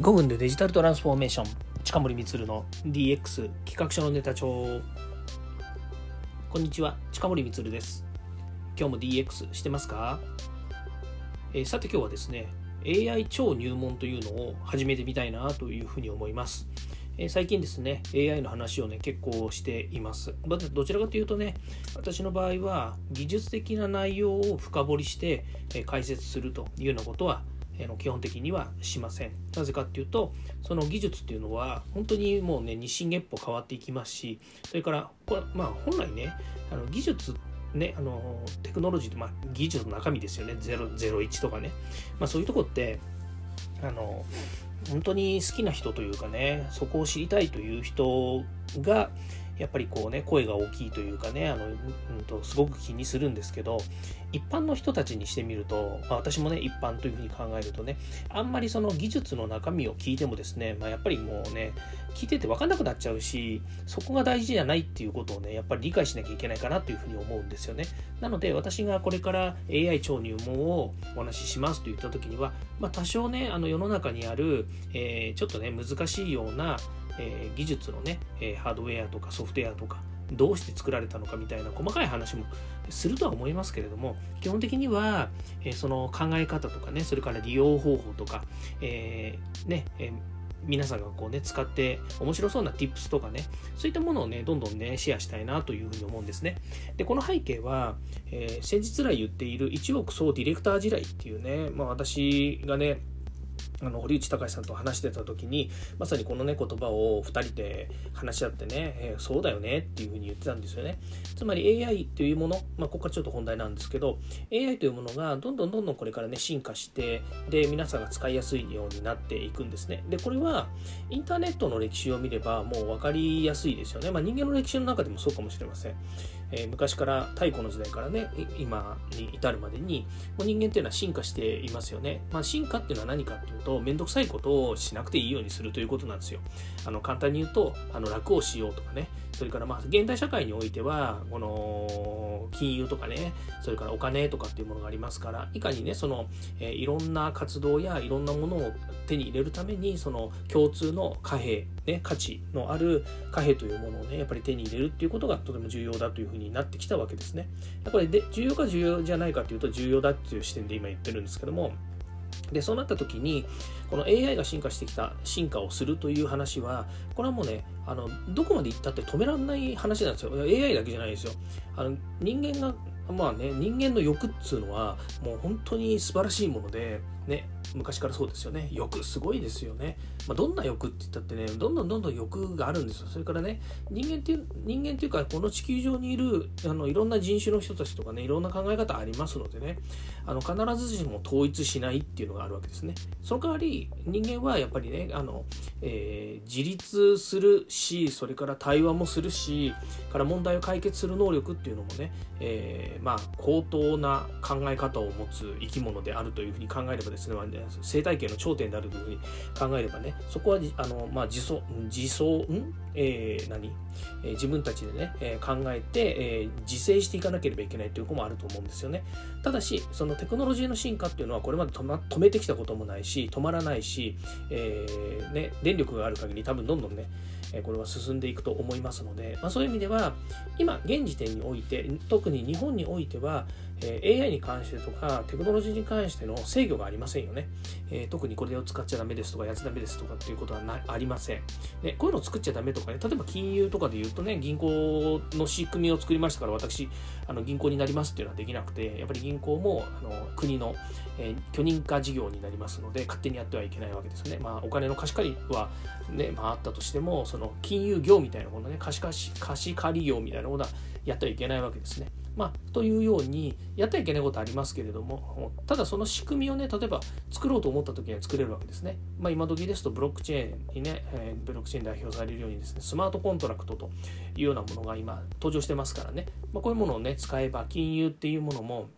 5分でデジタルトランスフォーメーション。近森光の DX 企画書のネタ帳。こんにちは。近森光です。今日も DX してますか、えー、さて今日はですね AI 超入門というのを始めてみたいなというふうに思います。え最近ですね AI の話をね結構しています。どちらかというとね私の場合は技術的な内容を深掘りして、え解説するというようなことはえの基本的にはしません。なぜかっていうとその技術っていうのは本当にもうね日進月歩変わっていきますしそれからこれまあ本来ねあの技術ねあのテクノロジーと、まあ、技術の中身ですよね01とかね、まあ、そういうとこってあの本当に好きな人というかねそこを知りたいという人がやっぱりこうね声が大きいというかねあの、うんと、すごく気にするんですけど一般の人たちにしてみると、まあ、私もね一般というふうに考えるとねあんまりその技術の中身を聞いてもですね、まあ、やっぱりもうね聞いてて分かんなくなっちゃうしそこが大事じゃないっていうことをねやっぱり理解しなきゃいけないかなというふうに思うんですよね。なので私がこれから AI 超入門をお話ししますと言った時には、まあ、多少ねあの世の中にある、えー、ちょっとね難しいようなえー、技術のね、え、ハードウェアとかソフトウェアとかどうして作られたのかみたいな細かい話もするとは思いますけれども基本的には、え、その考え方とかねそれから利用方法とか、えー、ね、え皆さんがこうね、使って面白そうな tips とかね、そういったものをね、どんどんね、シェアしたいなというふうに思うんですね。で、この背景は、えー、先日来言っている一億総ディレクター時代っていうね、まあ私がね、あの堀内隆さんと話してた時にまさにこのね言葉を2人で話し合ってね、えー、そうだよねっていうふうに言ってたんですよね。つまり AI というもの、まあ、ここからちょっと本題なんですけど AI というものがどんどんどんどんこれからね進化してで皆さんが使いやすいようになっていくんですね。でこれはインターネットの歴史を見ればもう分かりやすいですよね、まあ、人間の歴史の中でもそうかもしれません。えー、昔から太古の時代からね今に至るまでにもう人間っていうのは進化していますよね、まあ、進化っていうのは何かっていうと面倒くさいことをしなくていいようにするということなんですよ。あの簡単に言うとあの楽をしようとかね。それからまあ現代社会においてはこの金融とかね。それからお金とかっていうものがありますからいかにねその、えー、いろんな活動やいろんなものを手に入れるためにその共通の貨幣、ね、価値のある貨幣というものをねやっぱり手に入れるっていうことがとても重要だというふうになってきたわけですね。これで重要か重要じゃないかというと重要だっていう視点で今言ってるんですけどもでそうなった時にこの AI が進化してきた進化をするという話はこれはもうねあのどこまで行ったって止められない話なんですよ AI だけじゃないですよあの人間がまあね人間の欲っつうのはもう本当に素晴らしいものでね昔からそうですよね。欲すごいですよね、まあ、どんな欲って言ったってねどんどんどんどん欲があるんですよ。それからね人間っていう人間っていうかこの地球上にいるあのいろんな人種の人たちとかねいろんな考え方ありますのでねあの必ずしも統一しないっていうのがあるわけですね。その代わり人間はやっぱりねあの、えー、自立するしそれから対話もするしから問題を解決する能力っていうのもね、えー、まあ高等な考え方を持つ生き物であるというふうに考えればですね。まあ生態系の頂点であるというふうに考えればねそこはあの、まあ、自走自走ん、えー、何、えー、自分たちでね、えー、考えて、えー、自制していかなければいけないということもあると思うんですよね。ただしそのテクノロジーの進化っていうのはこれまで止,、ま、止めてきたこともないし止まらないし、えーね、電力がある限り多分どんどんねこれは進んでいくと思いますので、まあ、そういう意味では今現時点において特に日本においてはえー、AI に関してとかテクノロジーに関しての制御がありませんよね、えー、特にこれを使っちゃダメですとかやつダメですとかっていうことはなありません、ね、こういうのを作っちゃダメとかね例えば金融とかで言うとね銀行の仕組みを作りましたから私あの銀行になりますっていうのはできなくてやっぱり銀銀行もあの国の、えー、許認可事業になりますので勝手にやってはいけないわけですね。まあお金の貸し借りはね、まあ、あったとしてもその金融業みたいなものね貸し貸し貸し借り業みたいなものはやってはいけないわけですね。まあ、というようにやってはいけないことありますけれどもただその仕組みをね例えば作ろうと思った時には作れるわけですね、まあ、今時ですとブロックチェーンにね、えー、ブロックチェーン代表されるようにですねスマートコントラクトというようなものが今登場してますからね、まあ、こういうものをね使えば金融っていうものも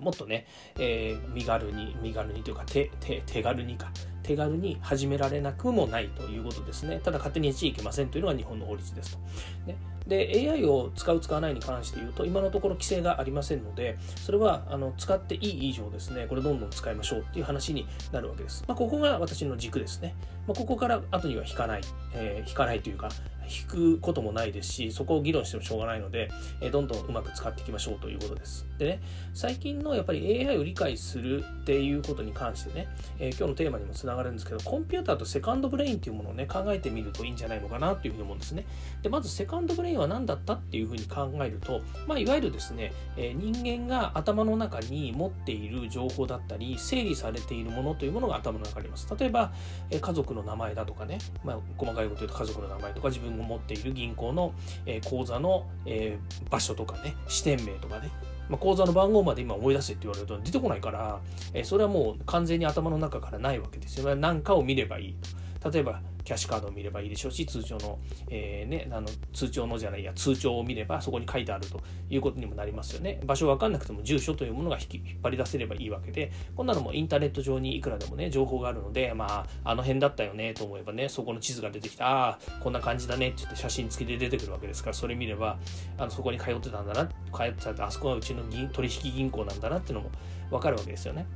もっとね、えー、身軽に身軽にというか手手手軽にか。手軽に始められなくもないということですね。ただ勝手にやっちゃいけませんというのが日本の法律ですと、ね、で AI を使う使わないに関して言うと今のところ規制がありませんのでそれはあの使っていい以上ですねこれどんどん使いましょうっていう話になるわけです、まあ、ここが私の軸ですね、まあ、ここから後には引かない、えー、引かないというか引くこともないですしそこを議論してもしょうがないので、えどんどんうまく使っていきましょうということです。でね最近のやっぱり AI を理解するっていうことに関してね、えー、今日のテーマにもつながるんですけどコンピューターと second brain っていうものをね考えてみるといいんじゃないのかなっていうふうに思うんですね。でまず second brain は何だったっていうふうに考えると、まあ、いわゆるですね、え、人間が頭の中に持っている情報だったり整理されているものというものが頭の中にあります。例えば、え、家族の名前だとかね、まあ、細かいこと言うと家族の名前とか自分が持っている銀行の、え口座の、え場所とかね支店名とかねまあ、口座の番号まで今思い出せって言われると出てこないから、えそれはもう完全に頭の中からないわけですよ。何かを見ればいいと。例えばキャッシュカードを見ればいいでしょうし通帳の,、えーね、あの通帳のじゃないや通帳を見ればそこに書いてあるということにもなりますよね場所分かんなくても住所というものが引っ張り出せればいいわけでこんなのもインターネット上にいくらでもね情報があるのでまああの辺だったよねと思えばねそこの地図が出てきたああこんな感じだねって言って写真付きで出てくるわけですからそれ見ればあのそこに通ってたんだな通ってたあそこはうちの取引銀行なんだなっていうのも分かるわけですよね。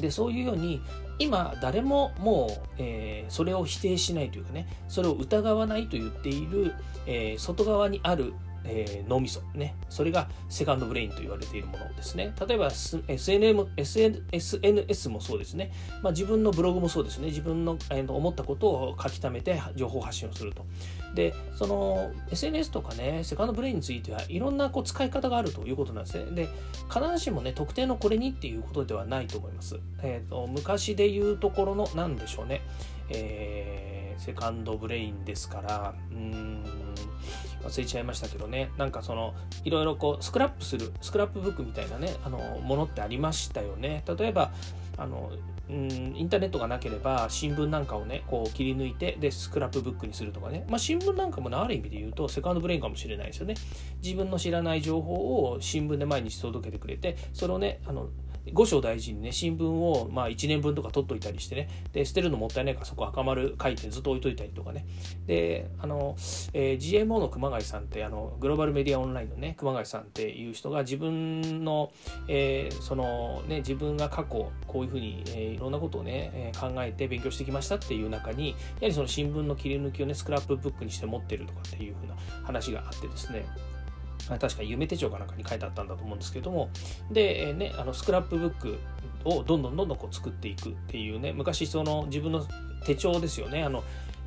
でそういうように今誰ももう、えー、それを否定しないというかねそれを疑わないと言っている、えー、外側にあるえー、脳みそね。それがセカンドブレインと言われているものですね。例えば SNM SNS もそうですね、まあ、自分のブログもそうですね。自分の、えー、思ったことを書き溜めて情報発信をすると。でその SNS とかね second brain についてはいろんなこう使い方があるということなんですね。で必ずしもね特定のこれにっていうことではないと思います、えーと、昔で言うところの何でしょうね。えー、 second brain ですからうん。忘れちゃいましたけどね。なんかそのいろいろこうスクラップするスクラップブックみたいなねあのものってありましたよね。例えばあのうんインターネットがなければ新聞なんかをねこう切り抜いてでスクラップブックにするとかね、まあ、新聞なんかもある意味で言うと second brain かもしれないですよね。自分の知らない情報を新聞で毎日届けてくれてそれをねあの五章大事にね新聞をまあ1年分とか取っといたりしてね。で捨てるのもったいないからそこ赤丸書いてずっと置いといたりとかね。であの、えー、GMO の熊谷さんってあのグローバルメディアオンラインのね熊谷さんっていう人が自分の、えー、そのね自分が過去こういうふうに、えー、いろんなことをね、えー、考えて勉強してきましたっていう中にやはりその新聞の切り抜きをねスクラップブックにして持ってるとかっていうふうな話があってですね。確か夢手帳かなんかに書いてあったんだと思うんですけどもで、ね、あのスクラップブックをどんどんどんどんこう作っていくっていうね昔その自分の手帳ですよね。あの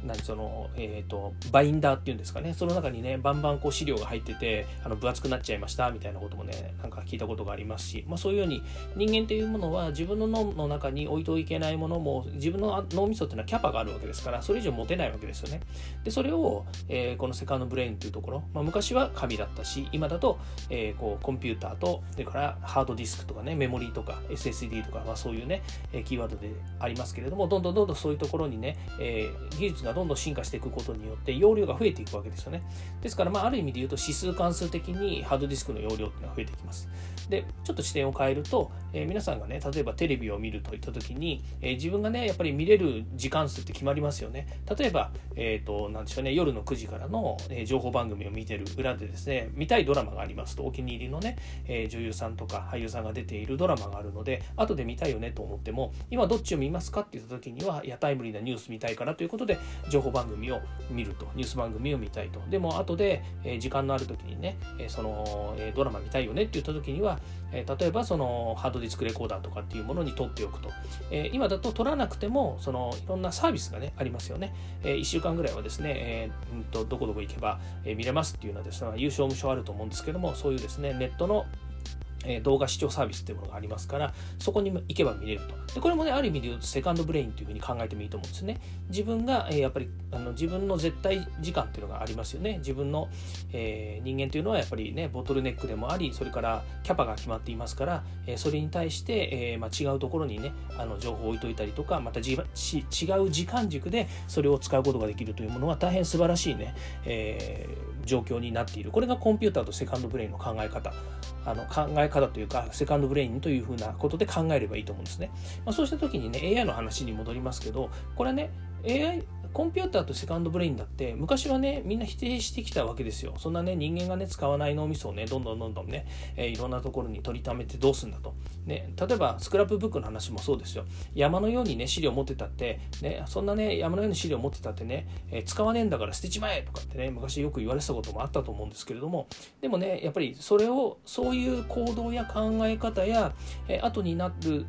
何その、えーと、バインダーっていうんですかね。その中にねバンバンこう資料が入っててあの分厚くなっちゃいましたみたいなこともねなんか聞いたことがありますし、まあ、そういうように人間っていうものは自分の脳の中に置いておけないものも自分の脳みそっていうのはキャパがあるわけですからそれ以上持てないわけですよね。でそれを、えー、このセカンドブレインっていうところ、まあ、昔は紙だったし今だと、えー、こうコンピューターとそれからハードディスクとかねメモリーとか SSD とか、まあ、そういうねキーワードでありますけれどもどんどんどんどんそういうところにね、えー、技術がどんどん進化していくくことによって容量が増えていくわけですよね。ですから、まあ、ある意味で言うと指数関数的にハードディスクの容量っていうのは増えてきます。で、ちょっと視点を変えると、えー、皆さんがね、例えばテレビを見るといった時に、えー、自分がね、やっぱり見れる時間数って決まりますよね。例えば、え、ー、と、なんでしょうね、夜の9時からの、え情報番組を見てる裏でですね、見たいドラマがありますと、お気に入りのね、え女優さんとか俳優さんが出ているドラマがあるので、後で見たいよねと思っても、今どっちを見ますかって言った時には、いや、タイムリーなニュース見たいからということで、情報番組を見ると。ニュース番組を見たいと。でも後で、え、時間のある時にね、え、その、え、ドラマ見たいよねって言った時には、え例えばそのハードディスクレコーダーとかっていうものに取っておくと。え今だと取らなくても、そのいろんなサービスがね、ありますよね。え1週間ぐらいはですね、えー、んとどこどこ行けば、え見れますっていうのはですね、有償無償あると思うんですけども、そういうですね、ネットのえ動画視聴サービスっていうものがありますからそこに行けば見れると。でこれもねある意味で言うとセカンドブレインというふうに考えてもいいと思うんですね。自分が、えやっぱりあの自分の絶対時間っていうのがありますよね。自分の、えー、人間というのはやっぱりねボトルネックでもありそれからキャパが決まっていますから、えそれに対して、えー、まあ、違うところにねあの情報を置いといたりとかまたじ違う時間軸でそれを使うことができるというものは大変素晴らしいね、えー、状況になっている。これがコンピューターと second brain の考え方。あの考え方というか second brain というふうなことで考えればいいと思うんですね、まあ、そうした時にね AI の話に戻りますけどこれね AI コンピューターと second brain だって昔はねみんな否定してきたわけですよ。そんなね人間がね使わない脳みそをねどんどんどんどんね、えー、いろんなところに取りためてどうすんだと、ね、例えばスクラップブックの話もそうですよ。山のようにね資料持ってたって、ね、そんなね山のように資料持ってたってね、えー、使わねえんだから捨てちまえとかってね昔よく言われてたこともあったと思うんですけれども。でもねやっぱりそれをそういう行動や考え方や、えー、後になる、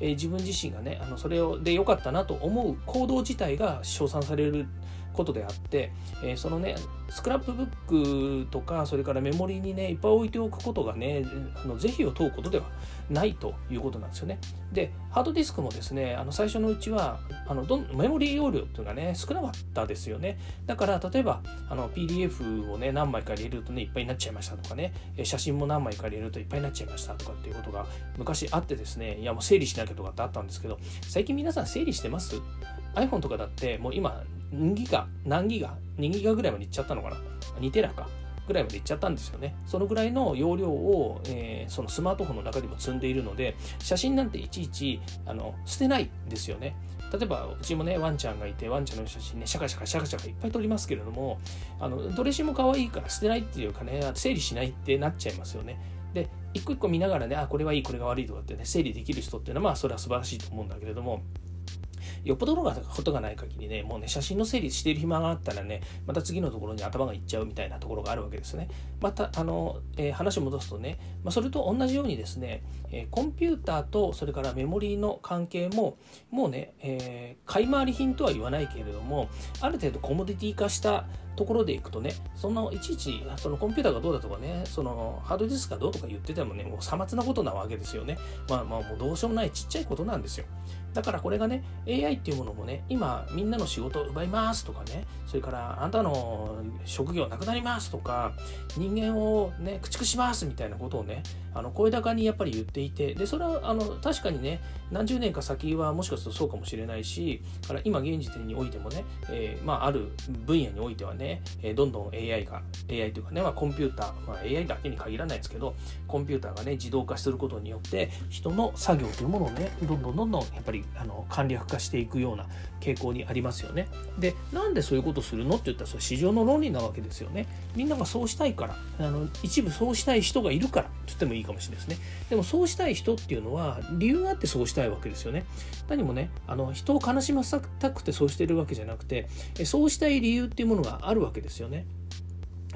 え、自分自身がねあのそれをで良かったなと思う行動自体が称賛されることであって、え、そのねスクラップブックとかそれからメモリーにねいっぱい置いておくことがねあの是非を問うことではないということなんですよね。でハードディスクもですねあの最初のうちはあのどんメモリー容量っていうのがね少なかったですよね。だから例えばあの PDF をね何枚か入れるとねいっぱいになっちゃいましたとかね写真も何枚か入れるといっぱいになっちゃいましたとかっていうことが昔あってですねいやもう整理しなきゃとかってあったんですけど最近皆さん整理してます？iPhone とかだってもう今2ギガ、何ギガ ?2 ギガぐらいまでいっちゃったのかな ?2 テラか。ぐらいまでいっちゃったんですよね。そのぐらいの容量を、えー、そのスマートフォンの中にも積んでいるので、写真なんていちいちあの捨てないですよね。例えばうちもねワンちゃんがいてワンちゃんの写真ねシャカシャカシャカシャカいっぱい撮りますけれどもあのドレッシーも可愛いから捨てないっていうかね整理しないってなっちゃいますよねで一個一個見ながらねあこれはいいこれが悪いとかってね整理できる人っていうのはまあそれは素晴らしいと思うんだけれどもよっぽどのことがない限りね、もうね、写真の整理している暇があったらね、また次のところに頭がいっちゃうみたいなところがあるわけですね。また、あの、えー、話を戻すとね、まあ、それと同じようにですね、えー、コンピューターとそれからメモリーの関係も、もうね、えー、買い回り品とは言わないけれども、ある程度コモディティ化したところでいくとね、そのいちいちそのコンピューターがどうだとかね、そのハードディスクがどうとか言っててもね、もうさまつなことなわけですよね。まあまあもうどうしようもないちっちゃいことなんですよ。だからこれがね、AI っていうものもね、今みんなの仕事を奪いますとかね、それからあなたの職業なくなりますとか、人間をね、駆逐しますみたいなことをね、あの声高にやっぱり言っていて、で、それはあの確かにね、何十年か先はもしかするとそうかもしれないし、から今現時点においてもね、えー、まあある分野においてはね、えどんどん AI が、AI というかね、まあ、コンピューター、まあ、AI だけに限らないですけど、コンピューターがね、自動化することによって、人の作業というものをね、どんどんどんどんやっぱりあの簡略化していくような傾向にありますよね。で、なんでそういうことするのって言ったら、それ市場の論理なわけですよね。みんながそうしたいから、あの一部そうしたい人がいるからって言ってもいいかもしれないですね。でもそうしたい人っていうのは、理由があってそうしたいわけですよね。何もね、あの人を悲しませたくてそうしてるわけじゃなくて、そうしたい理由っていうものがあるわけですよね。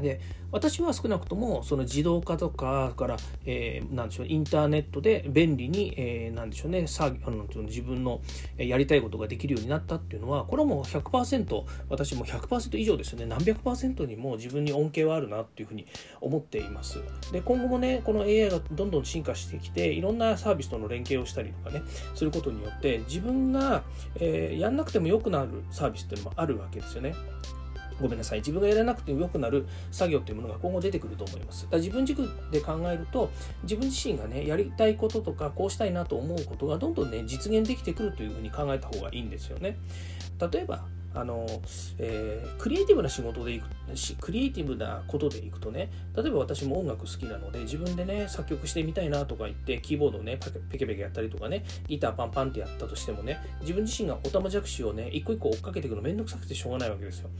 で私は少なくともその自動化とかから、えー、なんでしょうインターネットで便利に、えー、なんでしょうねさあの自分のやりたいことができるようになったっていうのはこれはもう100%私も100%以上ですよね。何百にも自分に恩恵はあるなっていうふうに思っています。で今後もねこの AI がどんどん進化してきていろんなサービスとの連携をしたりとかねすることによって自分が、えー、やんなくても良くなるサービスっていうのもあるわけですよね。ごめんなさい自分がやらなくても良くなる作業っていうものが今後出てくると思います。だ自分軸で考えると自分自身がねやりたいこととかこうしたいなと思うことがどんどんね実現できてくるというふうに考えた方がいいんですよね。例えばあの、えー、クリエイティブな仕事でいくしクリエイティブなことでいくとね例えば私も音楽好きなので自分でね作曲してみたいなとか言ってキーボードをねペケペケやったりとかねギターパンパンってやったとしてもね自分自身がおたまじゃくしをね一個一個追っかけていくのめんどくさくてしょうがないわけですよ。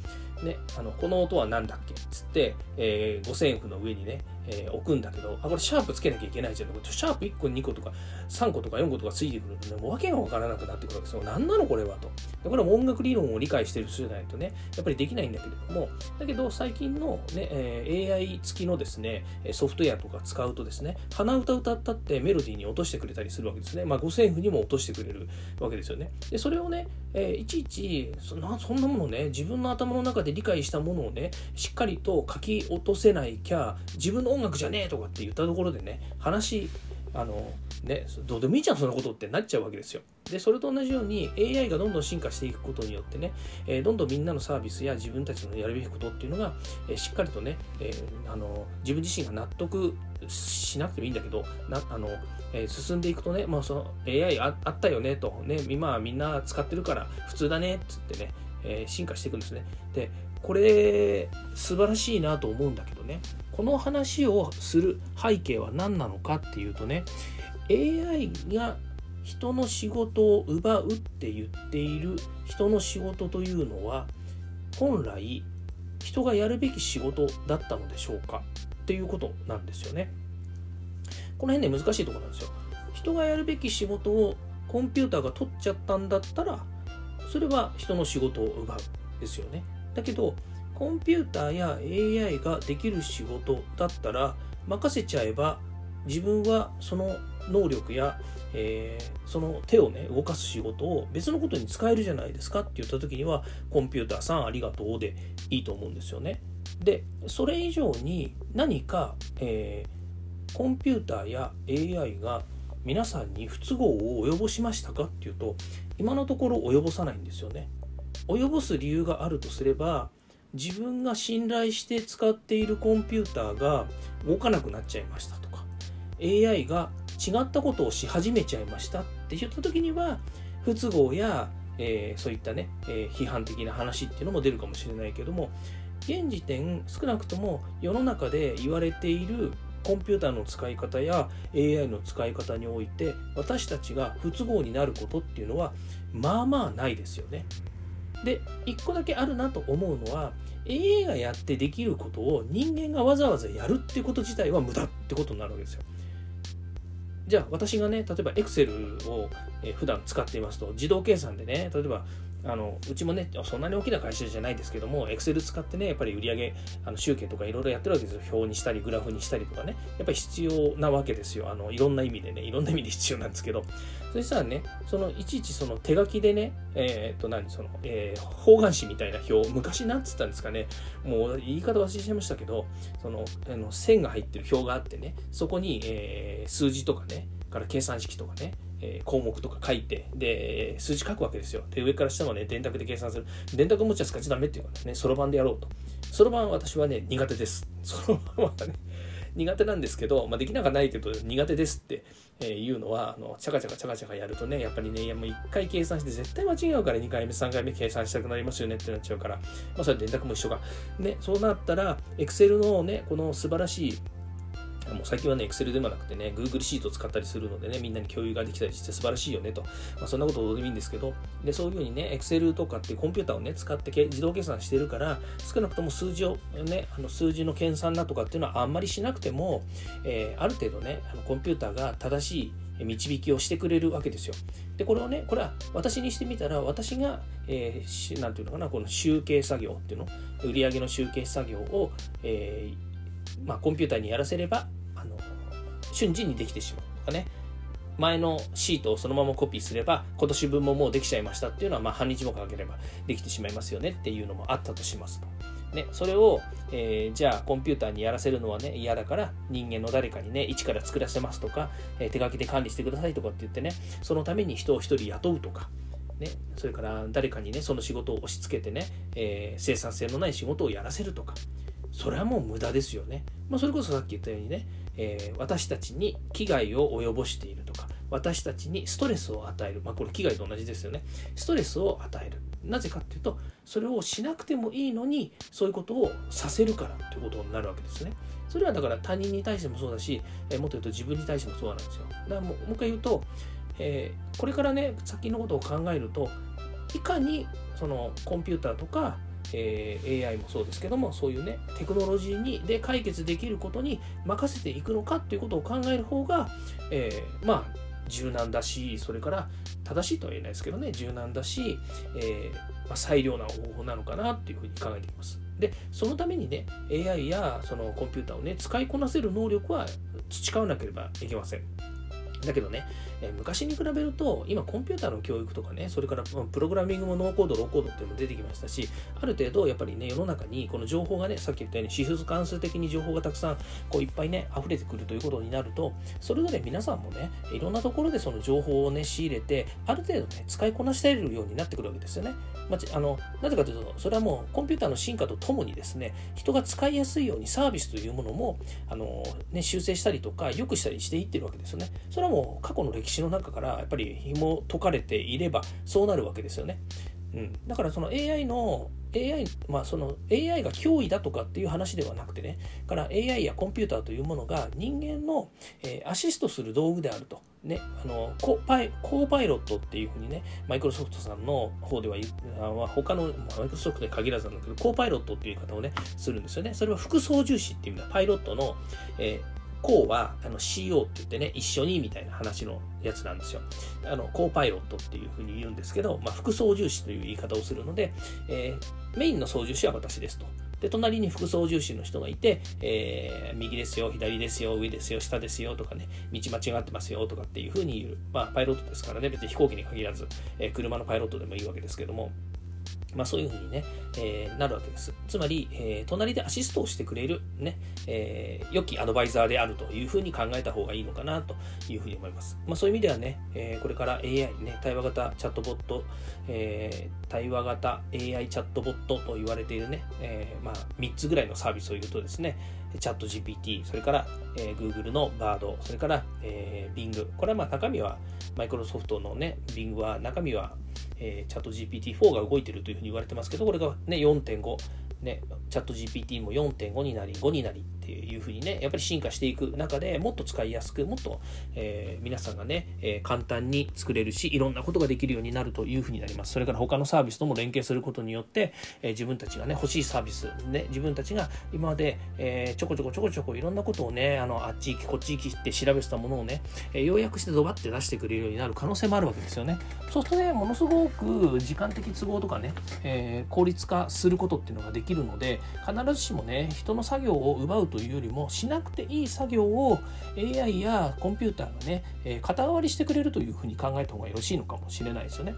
ね、あのこの音は何だっけっつって、えー、五線譜の上にねえー、置くんだけど、あ、これシャープつけなきゃいけないじゃん。シャープ1個、2個とか、3個とか4個とかついてくるとね、もう訳がわからなくなってくるわけですよ。何なのこれはと。でこれは音楽理論を理解してる人じゃないとね、やっぱりできないんだけれども、だけど最近のね、えー、AI 付きのですね、ソフトウェアとか使うとですね、鼻歌歌ったってメロディーに落としてくれたりするわけですね。まあ、五線譜にも落としてくれるわけですよね。で、それをね、えー、いちいちそんな、そんなものね、自分の頭の中で理解したものをね、しっかりと書き落とせないきゃ、自分の音楽じゃねえとかって言ったところでね話あのねどうでもいいじゃんそんなことってなっちゃうわけですよ。でそれと同じように AI がどんどん進化していくことによってね、えー、どんどんみんなのサービスや自分たちのやるべきことっていうのが、えー、しっかりとね、えー、あの自分自身が納得しなくてもいいんだけどなあの、え進んでいくとね、まあ、その AI ああったよねと、ね、今みんな使ってるから普通だねっつってね、え進化していくんですね。でこれ素晴らしいなと思うんだけどねこの話をする背景は何なのかっていうとね AI が人の仕事を奪うって言っている人の仕事というのは本来人がやるべき仕事だったのでしょうかっていうことなんですよね。この辺ね難しいとこなんですよ。人がやるべき仕事をコンピューターが取っちゃったんだったらそれは人の仕事を奪うですよね。だけどコンピューターや AI ができる仕事だったら任せちゃえば自分はその能力や、えー、その手をね動かす仕事を別のことに使えるじゃないですかって言った時にはコンピューターさんありがとうでいいと思うんですよね。でそれ以上に何か、えー、コンピューターや AI が皆さんに不都合を及ぼしましたかっていうと今のところ及ぼさないんですよね。及ぼす理由があるとすれば自分が信頼して使っているコンピューターが動かなくなっちゃいましたとか AI が違ったことをし始めちゃいましたって言った時には不都合や、えー、そういったね、えー、批判的な話っていうのも出るかもしれないけども現時点少なくとも世の中で言われているコンピューターの使い方や AI の使い方において私たちが不都合になることっていうのはまあまあないですよね。で1個だけあるなと思うのは AI がやってできることを人間がわざわざやるってこと自体は無駄ってことになるわけですよ。じゃあ私がね例えば Excel を普段使っていますと自動計算でね例えばあのうちもねそんなに大きな会社じゃないですけども Excel 使ってねやっぱり売上あの集計とかいろいろやってるわけですよ。表にしたりグラフにしたりとかね。やっぱり必要なわけですよ。あのいろんな意味でね。いろんな意味で必要なんですけど。そしたらねそのいちいちその手書きでねえー、っと何？その、えー、方眼紙みたいな表昔なんつったんですかね。もう言い方忘れちゃいましたけどそのあの線が入ってる表があってね。そこに、えー、数字とかねから計算式とかね。え項目とか書いて、で、数字書くわけですよ。で、上から下まで電卓で計算する。電卓持ちは使っちゃダメっていうからね、そろばんでやろうと。そろばん私はね、苦手です。そろばんはね、苦手なんですけど、まあ、できなくないけど苦手ですっていうのはあのチャカチャカチャカチャカやるとねやっぱりねいやもう1回計算して絶対間違うから2回目3回目計算したくなりますよねってなっちゃうから、まあ、それ電卓も一緒か。ね、そうなったら Excel のねこの素晴らしいもう最近はね、Excel でもなくてね、Google シートを使ったりするのでね、みんなに共有ができたりして素晴らしいよねと。まあ、そんなことどうでもいいんですけど、で、そういうふうにね、Excel とかってコンピューターをね、使って自動計算してるから、少なくとも数字をね、あの数字の計算だとかっていうのはあんまりしなくても、えー、ある程度ね、あのコンピューターが正しい導きをしてくれるわけですよ。で、これをね、これは私にしてみたら、私が、えー、なんていうのかな、この集計作業っていうの、売上の集計作業を、えー、まあ、コンピューターにやらせれば、あの、瞬時にできてしまうとかね前のシートをそのままコピーすれば今年分ももうできちゃいましたっていうのはまあ半日もかければできてしまいますよねっていうのもあったとしますと。ね、それを、えー、じゃあコンピューターにやらせるのはね嫌だから人間の誰かにね一から作らせますとか、えー、手書きで管理してくださいとかって言ってねそのために人を一人雇うとかね、それから誰かにねその仕事を押し付けてね、えー、生産性のない仕事をやらせるとかそれはもう無駄ですよね、まあ、それこそさっき言ったようにねえー、私たちに危害を及ぼしているとか私たちにストレスを与える、まあ、これ危害と同じですよね。ストレスを与える。なぜかっていうとそれをしなくてもいいのにそういうことをさせるからってことになるわけですね。それはだから他人に対してもそうだし、えー、もっと言うと自分に対してもそうなんですよ。だからもうもう一回言うと、えー、これからね先のことを考えるといかにそのコンピューターとかえー、AI もそうですけどもそういうねテクノロジーにで解決できることに任せていくのかっていうことを考える方が、えー、まあ柔軟だしそれから正しいとは言えないですけどね柔軟だし、えー、まあ、最良な方法なのかなっていうふうに考えています。でそのためにね AI やそのコンピューターをね使いこなせる能力は培わなければいけません。だけどね、えー、昔に比べると、今コンピューターの教育とかね、それからプログラミングもノーコード、ローコードっていうのも出てきましたし、ある程度やっぱりね、世の中にこの情報がね、さっき言ったように指数関数的に情報がたくさんこういっぱいね、溢れてくるということになると、それぞれ皆さんもね、いろんなところでその情報をね、仕入れて、ある程度ね、使いこなしているようになってくるわけですよね。まあ、あのなぜかというと、それはもうコンピューターの進化とともにですね、人が使いやすいようにサービスというものも、あのね、修正したりとか、良くしたりしていってるわけですよね。それはも過去の歴史の中からやっぱり紐解かれていればそうなるわけですよね。うん、だからその AI の AI, まあ、その AI が脅威だとかっていう話ではなくてね。から AI やコンピューターというものが人間の、えー、アシストする道具であると。ね、あのコパイコーパイロットっていうふうにねマイクロソフトさんの方ではあ他のマイクロソフトに限らずなんだけどコーパイロットっていう言い方をねするんですよね。それは副操縦士っていう意味だ。パイロットの、えーこうはあの CO って言ってね、一緒にみたいな話のやつなんですよ。あの、コーパイロットっていうふうに言うんですけど、まあ、副操縦士という言い方をするので、えー、メインの操縦士は私ですと。で、隣に副操縦士の人がいて、えー、右ですよ、左ですよ、上ですよ、下ですよとかね、道間違ってますよとかっていうふうに言う。まあ、パイロットですからね、別に飛行機に限らず、えー、車のパイロットでもいいわけですけども、まあ、そういうふうにね、えー、なるわけです。つまり、えー、隣でアシストをしてくれる、ね、えー、良きアドバイザーであるというふうに考えた方がいいのかなというふうに思います。まあ、そういう意味ではね、えこれから AI ね、対話型チャットボット、え対話型 AI チャットボットと言われているね、えまあ、3つぐらいのサービスを言うとですね、チャット GPT、それから、え Google の Bard、それから、え Bing。これはまあ中身は、マイクロソフトのね、Bing は中身はえー、チャット GPT-4 が動いてるというふうに言われてますけど、これがね、4.5、ね、チャット GPT も4.5になり、5になり。っていうふうにね、やっぱり進化していく中でもっと使いやすく、もっと、えー、皆さんがね、えー、簡単に作れるし、いろんなことができるようになるというふうになります。それから他のサービスとも連携することによって、えー、自分たちがね、欲しいサービス、ね、自分たちが今まで、えちょこちょこちょこちょこいろんなことをね、あの、あっち行き、こっち行きって調べてたものをね、え要約してドバって出してくれるようになる可能性もあるわけですよね。そうするとね、ものすごく時間的都合とかね、え効率化することっていうのができるので、必ずしもね、人の作業を奪うというよりも、しなくていい作業を AI やコンピューターがね、え肩代わりしてくれるというふうに考えた方がよろしいのかもしれないですよね。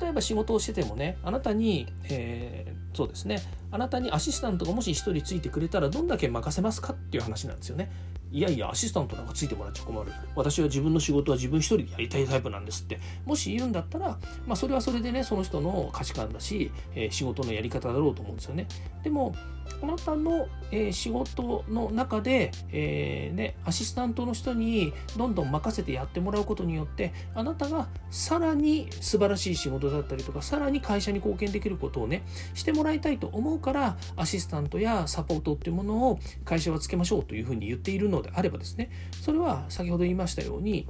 例えば仕事をしててもね、あなたに、えー、そうですね、あなたにアシスタントがもし1人ついてくれたらどんだけ任せますかっていう話なんですよね。いやいや、アシスタントなんかついてもらっちゃ困る。私は自分の仕事は自分一人でやりたいタイプなんですって、もし言うんだったら、まあ、それはそれでね、その人の価値観だし、えー、仕事のやり方だろうと思うんですよね。でも、あなたの、えー、仕事の中で、えー、ね、アシスタントの人にどんどん任せてやってもらうことによって、あなたがさらに素晴らしい仕事だったりとか、さらに会社に貢献できることをね、してもらいたいと思うから、アシスタントやサポートっていうものを会社はつけましょうというふうに言っているのであればですね、それは先ほど言いましたように、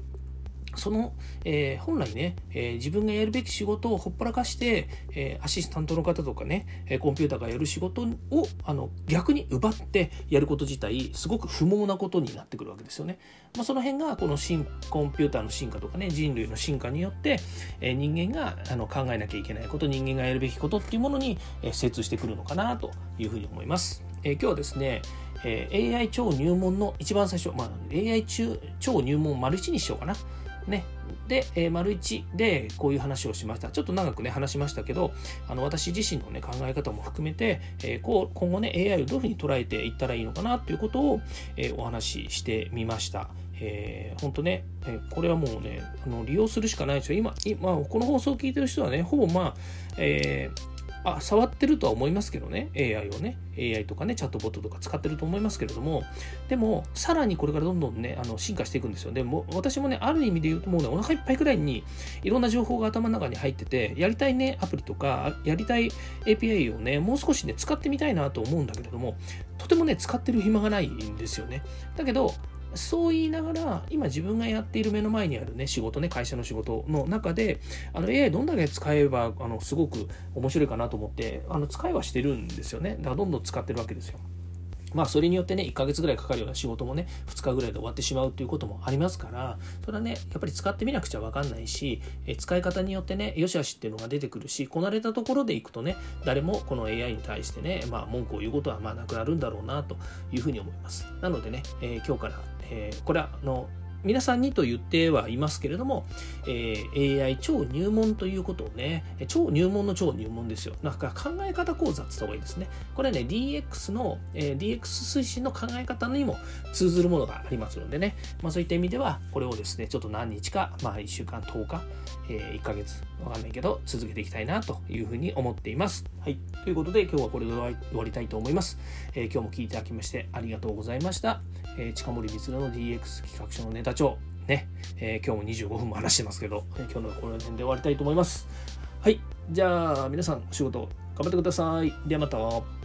その、えー、本来ね、えー、自分がやるべき仕事をほっぽらかして、えー、アシスタントの方とかね、えコンピューターがやる仕事をあの逆に奪ってやること自体すごく不毛なことになってくるわけですよね。まあ、その辺がこの新コンピューターの進化とかね人類の進化によって、え人間があの考えなきゃいけないこと人間がやるべきことっていうものに、え精通してくるのかなというふうに思います。え今日はですねえ AI 超入門の一番最初、まあ、AI 中超入門丸1にしようかな。ね。で、えー、丸1でこういう話をしました。ちょっと長くね、話しましたけど、あの私自身のね、考え方も含めて、えー、こう今後ね、AI をどういうふうに捉えていったらいいのかなということを、えー、お話ししてみました。えー、本当ね、えー、これはもうね、あの利用するしかないですよ。今、今この放送を聞いてる人はね、ほぼまあ、えー、あ触ってるとは思いますけどね。AI をね。AI とかねチャットボットとか使ってると思いますけれども。でもさらにこれからどんどんねあの進化していくんですよ。でも私もねある意味で言うともうねお腹いっぱいくらいにいろんな情報が頭の中に入っててやりたいねアプリとかやりたい API をねもう少しね使ってみたいなと思うんだけれどもとてもね使ってる暇がないんですよね。だけどそう言いながら、今自分がやっている目の前にあるね、仕事ね、会社の仕事の中で、あの AI どんだけ使えば、あの、すごく面白いかなと思って、あの、使いはしてるんですよね。だからどんどん使ってるわけですよ。まあそれによってね、1ヶ月ぐらいかかるような仕事もね、2日ぐらいで終わってしまうということもありますから、それはね、やっぱり使ってみなくちゃわかんないし、使い方によってね、よし悪しっていうのが出てくるし、こなれたところでいくとね、誰もこの AI に対してね、まあ文句を言うことはまあなくなるんだろうなというふうに思います。なのでね、えー、今日から、えー、これはあの、皆さんにと言ってはいますけれども、えー、AI 超入門ということをね、超入門の超入門ですよ。なんか考え方講座って言った方がいいですね。これね、DX の、えー、DX 推進の考え方にも通ずるものがありますのでね、まあそういった意味では、これをですね、ちょっと何日か、まあ1週間、10日、えー、1ヶ月、わかんないけど、続けていきたいなというふうに思っています。はい。ということで、今日はこれで終わりたいと思います。えー、今日も聞いていただきましてありがとうございました。えー、近森光の DX 企画書のネタ帳。ね、えー、今日も25分も話してますけど、今日のこの辺で終わりたいと思います。はい。じゃあ皆さんお仕事頑張ってください。ではまた。